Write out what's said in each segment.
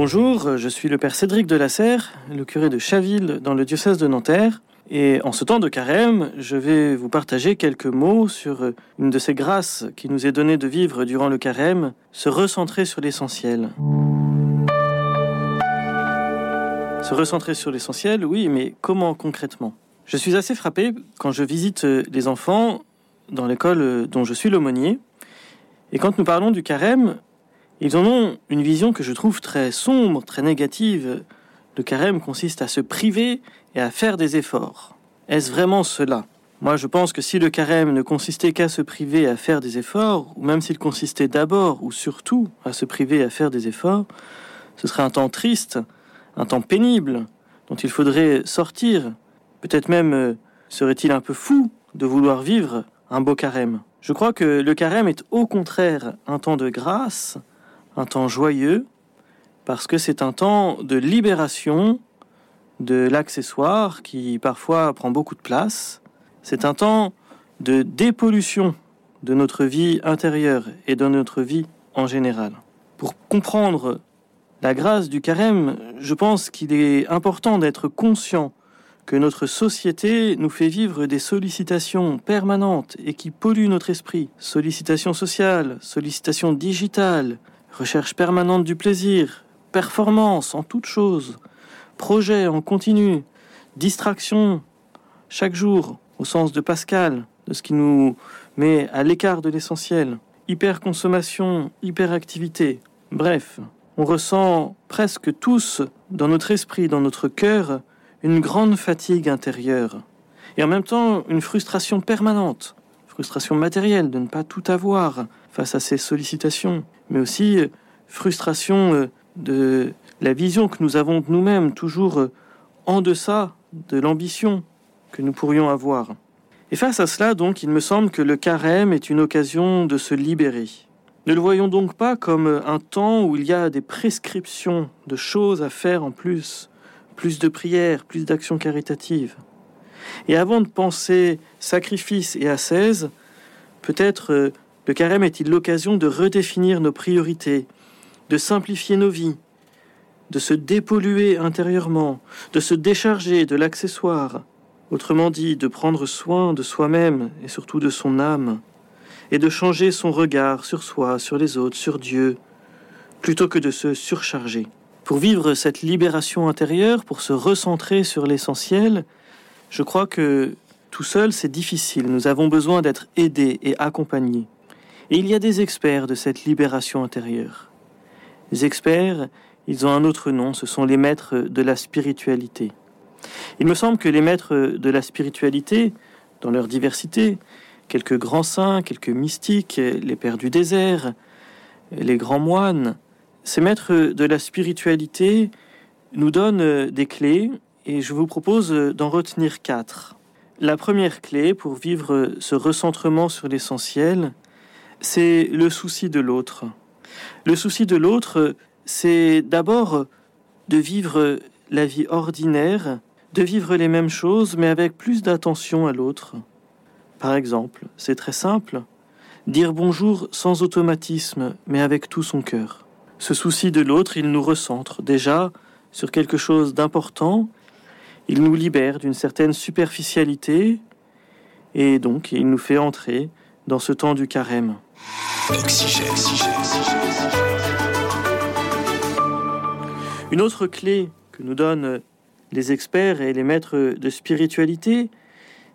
Bonjour, je suis le père Cédric de la Serre, le curé de Chaville dans le diocèse de Nanterre. Et en ce temps de carême, je vais vous partager quelques mots sur une de ces grâces qui nous est donnée de vivre durant le carême, se recentrer sur l'essentiel. Se recentrer sur l'essentiel, oui, mais comment concrètement? Je suis assez frappé quand je visite les enfants dans l'école dont je suis l'aumônier. Et quand nous parlons du carême, ils en ont une vision que je trouve très sombre, très négative. Le carême consiste à se priver et à faire des efforts. Est-ce vraiment cela? Moi, je pense que si le carême ne consistait qu'à se priver et à faire des efforts, ou même s'il consistait d'abord ou surtout à se priver et à faire des efforts, ce serait un temps triste, un temps pénible, dont il faudrait sortir. Peut-être même euh, serait-il un peu fou de vouloir vivre un beau carême. Je crois que le carême est au contraire un temps de grâce, un temps joyeux, parce que c'est un temps de libération de l'accessoire qui parfois prend beaucoup de place. C'est un temps de dépollution de notre vie intérieure et de notre vie en général. Pour comprendre la grâce du carême, je pense qu'il est important d'être conscient que notre société nous fait vivre des sollicitations permanentes et qui polluent notre esprit. Sollicitations sociales, sollicitations digitales, recherche permanente du plaisir, performance en toute chose, projet en continu, distraction chaque jour au sens de Pascal, de ce qui nous met à l'écart de l'essentiel, hyperconsommation, hyperactivité. Bref, on ressent presque tous dans notre esprit, dans notre cœur, une grande fatigue intérieure et en même temps une frustration permanente, frustration matérielle de ne pas tout avoir face à ces sollicitations, mais aussi euh, frustration euh, de la vision que nous avons de nous-mêmes, toujours euh, en deçà de l'ambition que nous pourrions avoir. Et face à cela, donc, il me semble que le carême est une occasion de se libérer. Ne le voyons donc pas comme un temps où il y a des prescriptions de choses à faire en plus, plus de prières, plus d'actions caritatives. Et avant de penser sacrifice et ascèse, peut-être le carême est-il l'occasion de redéfinir nos priorités, de simplifier nos vies, de se dépolluer intérieurement, de se décharger de l'accessoire, autrement dit de prendre soin de soi-même et surtout de son âme, et de changer son regard sur soi, sur les autres, sur Dieu, plutôt que de se surcharger? Pour vivre cette libération intérieure, pour se recentrer sur l'essentiel, je crois que tout seul, c'est difficile. Nous avons besoin d'être aidés et accompagnés. Et il y a des experts de cette libération intérieure. Les experts, ils ont un autre nom, ce sont les maîtres de la spiritualité. Il me semble que les maîtres de la spiritualité, dans leur diversité, quelques grands saints, quelques mystiques, les pères du désert, les grands moines, ces maîtres de la spiritualité nous donnent des clés et je vous propose d'en retenir quatre. La première clé pour vivre ce recentrement sur l'essentiel, c'est le souci de l'autre. Le souci de l'autre, c'est d'abord de vivre la vie ordinaire, de vivre les mêmes choses, mais avec plus d'attention à l'autre. Par exemple, c'est très simple, dire bonjour sans automatisme, mais avec tout son cœur. Ce souci de l'autre, il nous recentre déjà sur quelque chose d'important, il nous libère d'une certaine superficialité, et donc il nous fait entrer dans ce temps du carême. Une autre clé que nous donnent les experts et les maîtres de spiritualité,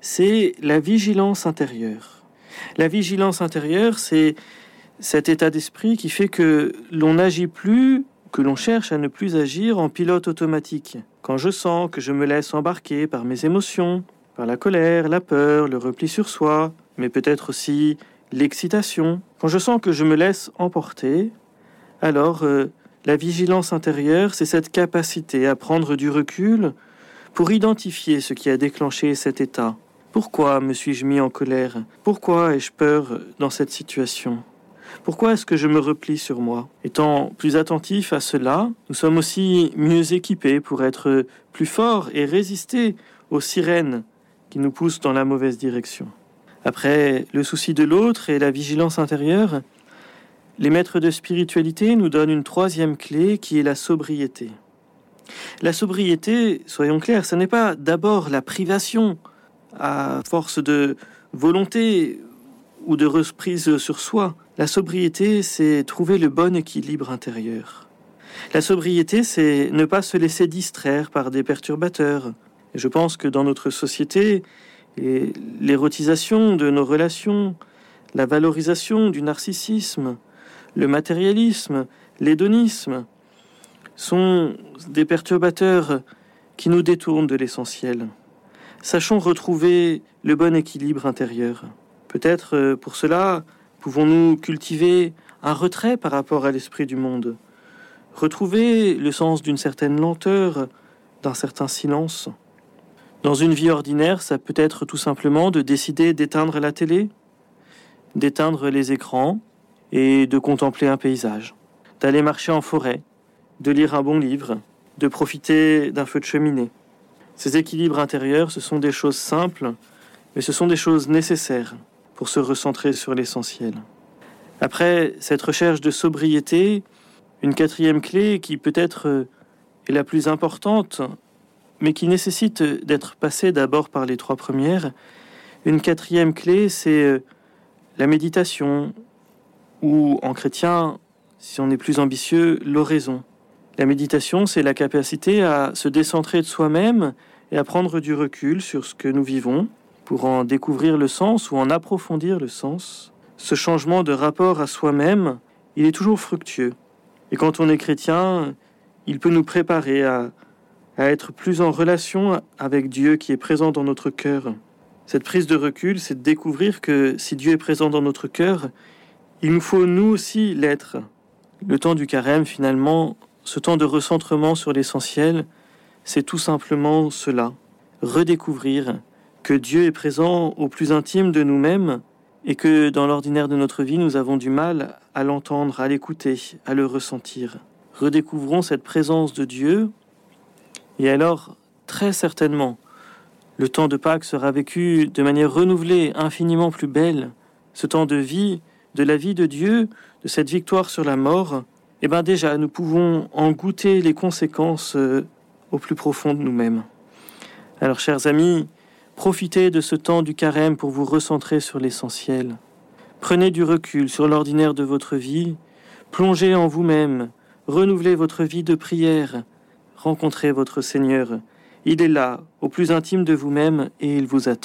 c'est la vigilance intérieure. La vigilance intérieure, c'est cet état d'esprit qui fait que l'on n'agit plus, que l'on cherche à ne plus agir en pilote automatique. Quand je sens que je me laisse embarquer par mes émotions, par la colère, la peur, le repli sur soi, mais peut-être aussi l'excitation, quand je sens que je me laisse emporter, alors euh, la vigilance intérieure, c'est cette capacité à prendre du recul pour identifier ce qui a déclenché cet état. Pourquoi me suis-je mis en colère? Pourquoi ai-je peur dans cette situation? Pourquoi est-ce que je me replie sur moi? Étant plus attentif à cela, nous sommes aussi mieux équipés pour être plus forts et résister aux sirènes qui nous poussent dans la mauvaise direction. Après le souci de l'autre et la vigilance intérieure, les maîtres de spiritualité nous donnent une troisième clé qui est la sobriété. La sobriété, soyons clairs, ce n'est pas d'abord la privation à force de volonté ou de reprise sur soi. La sobriété, c'est trouver le bon équilibre intérieur. La sobriété, c'est ne pas se laisser distraire par des perturbateurs. Et je pense que dans notre société, l'érotisation de nos relations, la valorisation du narcissisme, le matérialisme, l'hédonisme, sont des perturbateurs qui nous détournent de l'essentiel. Sachons retrouver le bon équilibre intérieur. Peut-être euh, pour cela pouvons-nous cultiver un retrait par rapport à l'esprit du monde, retrouver le sens d'une certaine lenteur, d'un certain silence. Dans une vie ordinaire, ça peut être tout simplement de décider d'éteindre la télé, d'éteindre les écrans et de contempler un paysage, d'aller marcher en forêt, de lire un bon livre, de profiter d'un feu de cheminée. Ces équilibres intérieurs, ce sont des choses simples, mais ce sont des choses nécessaires pour se recentrer sur l'essentiel. Après cette recherche de sobriété, une quatrième clé qui peut-être est la plus importante, mais qui nécessite d'être passée d'abord par les trois premières, une quatrième clé, c'est la méditation, ou en chrétien, si on est plus ambitieux, l'oraison. La méditation, c'est la capacité à se décentrer de soi-même et à prendre du recul sur ce que nous vivons pour en découvrir le sens ou en approfondir le sens. Ce changement de rapport à soi-même, il est toujours fructueux. Et quand on est chrétien, il peut nous préparer à, à être plus en relation avec Dieu qui est présent dans notre cœur. Cette prise de recul, c'est de découvrir que si Dieu est présent dans notre cœur, il nous faut nous aussi l'être. Le temps du carême, finalement, ce temps de recentrement sur l'essentiel, c'est tout simplement cela, redécouvrir que Dieu est présent au plus intime de nous-mêmes et que dans l'ordinaire de notre vie, nous avons du mal à l'entendre, à l'écouter, à le ressentir. Redécouvrons cette présence de Dieu et alors, très certainement, le temps de Pâques sera vécu de manière renouvelée, infiniment plus belle. Ce temps de vie, de la vie de Dieu, de cette victoire sur la mort, eh bien déjà, nous pouvons en goûter les conséquences euh, au plus profond de nous-mêmes. Alors, chers amis, profitez de ce temps du carême pour vous recentrer sur l'essentiel. Prenez du recul sur l'ordinaire de votre vie, plongez en vous-même, renouvelez votre vie de prière, rencontrez votre Seigneur. Il est là, au plus intime de vous-même, et il vous attend.